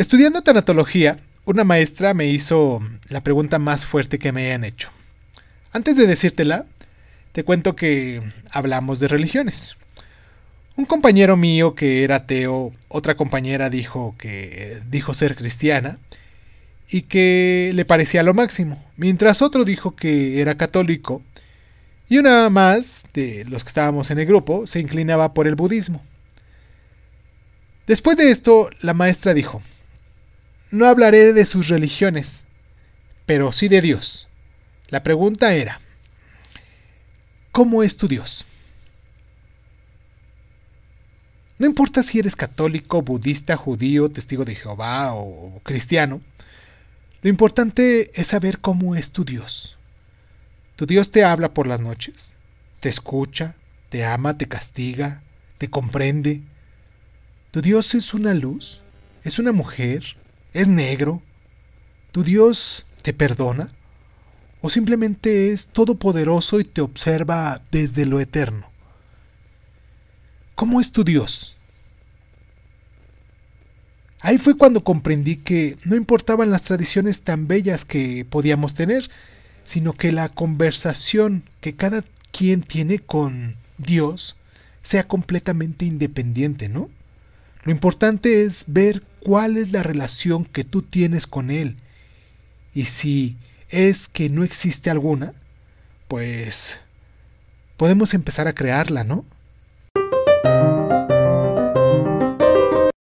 Estudiando tanatología, una maestra me hizo la pregunta más fuerte que me hayan hecho. Antes de decírtela, te cuento que hablamos de religiones. Un compañero mío que era ateo, otra compañera dijo que dijo ser cristiana y que le parecía lo máximo, mientras otro dijo que era católico y una más de los que estábamos en el grupo se inclinaba por el budismo. Después de esto, la maestra dijo, no hablaré de sus religiones, pero sí de Dios. La pregunta era, ¿cómo es tu Dios? No importa si eres católico, budista, judío, testigo de Jehová o cristiano, lo importante es saber cómo es tu Dios. Tu Dios te habla por las noches, te escucha, te ama, te castiga, te comprende. Tu Dios es una luz, es una mujer, es negro. Tu Dios te perdona o simplemente es todopoderoso y te observa desde lo eterno. ¿Cómo es tu Dios? Ahí fue cuando comprendí que no importaban las tradiciones tan bellas que podíamos tener, sino que la conversación que cada quien tiene con Dios sea completamente independiente, ¿no? Lo importante es ver cuál es la relación que tú tienes con Él. Y si es que no existe alguna, pues podemos empezar a crearla, ¿no?